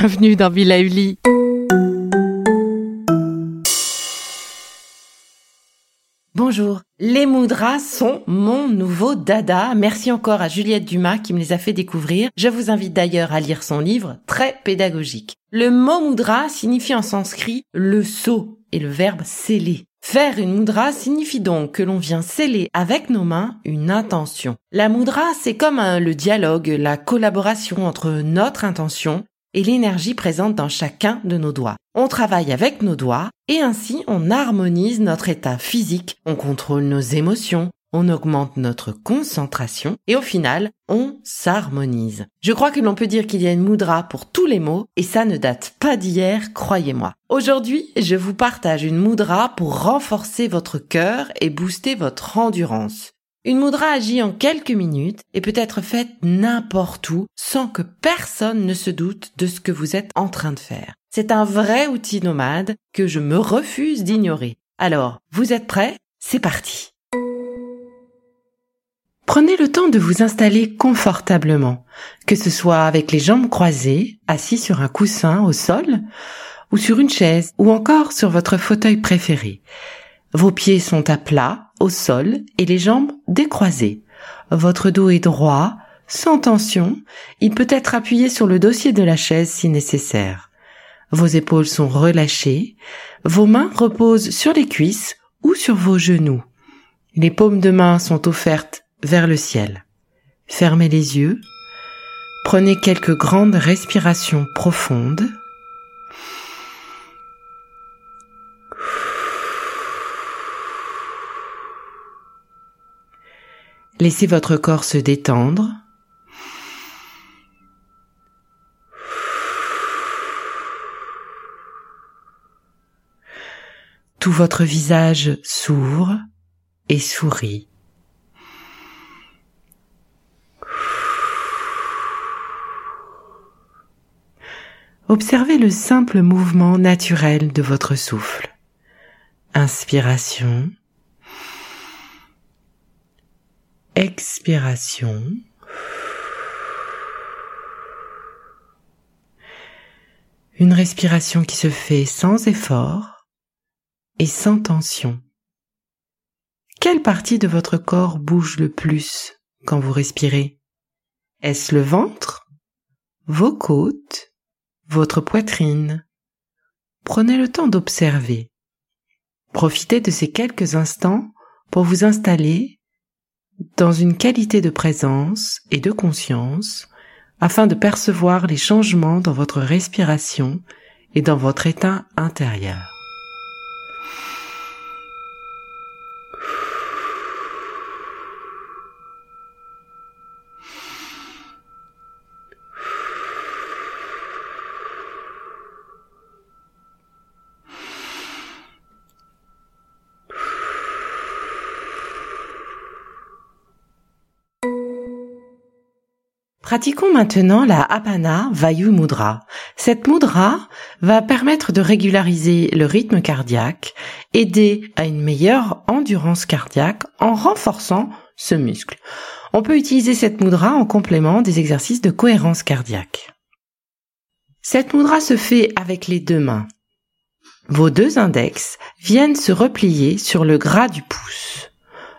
Bienvenue dans Villa Uli. Bonjour, les moudras sont mon nouveau dada. Merci encore à Juliette Dumas qui me les a fait découvrir. Je vous invite d'ailleurs à lire son livre, très pédagogique. Le mot moudra signifie en sanskrit le sceau et le verbe sceller. Faire une moudra signifie donc que l'on vient sceller avec nos mains une intention. La moudra, c'est comme le dialogue, la collaboration entre notre intention et l'énergie présente dans chacun de nos doigts. On travaille avec nos doigts et ainsi on harmonise notre état physique, on contrôle nos émotions, on augmente notre concentration et au final, on s'harmonise. Je crois que l'on peut dire qu'il y a une moudra pour tous les mots et ça ne date pas d'hier, croyez-moi. Aujourd'hui, je vous partage une moudra pour renforcer votre cœur et booster votre endurance. Une moudra agit en quelques minutes et peut être faite n'importe où sans que personne ne se doute de ce que vous êtes en train de faire. C'est un vrai outil nomade que je me refuse d'ignorer. Alors, vous êtes prêts? C'est parti Prenez le temps de vous installer confortablement, que ce soit avec les jambes croisées, assis sur un coussin au sol, ou sur une chaise, ou encore sur votre fauteuil préféré. Vos pieds sont à plat, au sol et les jambes décroisées. Votre dos est droit, sans tension. Il peut être appuyé sur le dossier de la chaise si nécessaire. Vos épaules sont relâchées. Vos mains reposent sur les cuisses ou sur vos genoux. Les paumes de main sont offertes vers le ciel. Fermez les yeux. Prenez quelques grandes respirations profondes. Laissez votre corps se détendre. Tout votre visage s'ouvre et sourit. Observez le simple mouvement naturel de votre souffle. Inspiration. Expiration. Une respiration qui se fait sans effort et sans tension. Quelle partie de votre corps bouge le plus quand vous respirez? Est-ce le ventre Vos côtes Votre poitrine? Prenez le temps d'observer. Profitez de ces quelques instants pour vous installer dans une qualité de présence et de conscience afin de percevoir les changements dans votre respiration et dans votre état intérieur. Pratiquons maintenant la Apana Vayu Mudra. Cette mudra va permettre de régulariser le rythme cardiaque, aider à une meilleure endurance cardiaque en renforçant ce muscle. On peut utiliser cette mudra en complément des exercices de cohérence cardiaque. Cette mudra se fait avec les deux mains. Vos deux index viennent se replier sur le gras du pouce.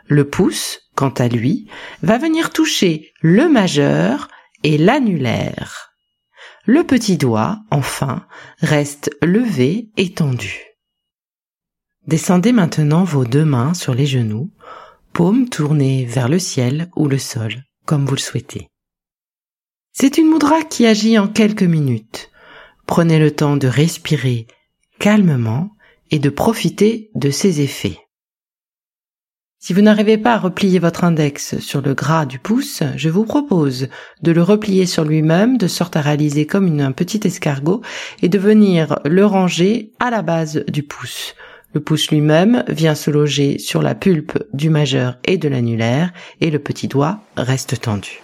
Le pouce, quant à lui, va venir toucher le majeur et l'annulaire. Le petit doigt, enfin, reste levé et tendu. Descendez maintenant vos deux mains sur les genoux, paumes tournées vers le ciel ou le sol, comme vous le souhaitez. C'est une moudra qui agit en quelques minutes. Prenez le temps de respirer calmement et de profiter de ses effets. Si vous n'arrivez pas à replier votre index sur le gras du pouce, je vous propose de le replier sur lui-même de sorte à réaliser comme un petit escargot et de venir le ranger à la base du pouce. Le pouce lui-même vient se loger sur la pulpe du majeur et de l'annulaire et le petit doigt reste tendu.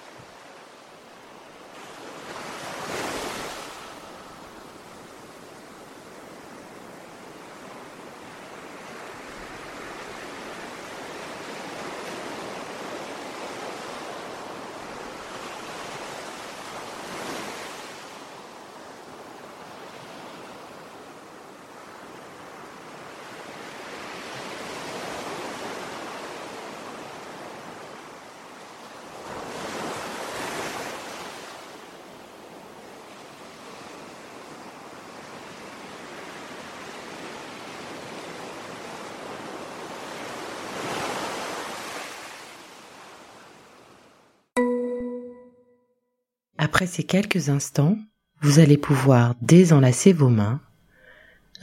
Après ces quelques instants, vous allez pouvoir désenlacer vos mains,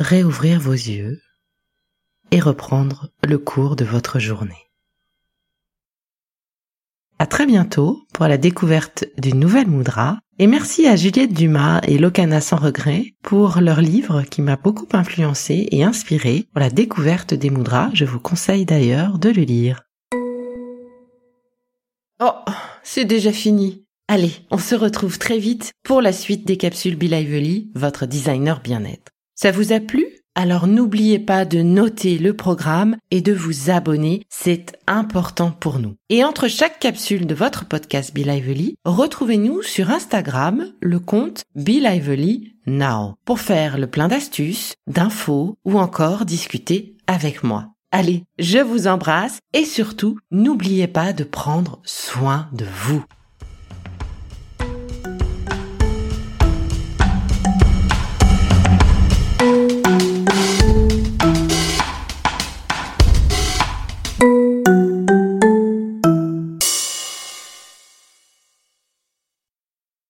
réouvrir vos yeux et reprendre le cours de votre journée. À très bientôt pour la découverte d'une nouvelle moudra et merci à Juliette Dumas et Locana sans regret pour leur livre qui m'a beaucoup influencé et inspiré pour la découverte des moudras. Je vous conseille d'ailleurs de le lire. Oh, c'est déjà fini. Allez, on se retrouve très vite pour la suite des capsules Be Lively, votre designer bien-être. Ça vous a plu? Alors n'oubliez pas de noter le programme et de vous abonner, c'est important pour nous. Et entre chaque capsule de votre podcast Be Lively, retrouvez-nous sur Instagram, le compte Be Lively Now, pour faire le plein d'astuces, d'infos ou encore discuter avec moi. Allez, je vous embrasse et surtout, n'oubliez pas de prendre soin de vous.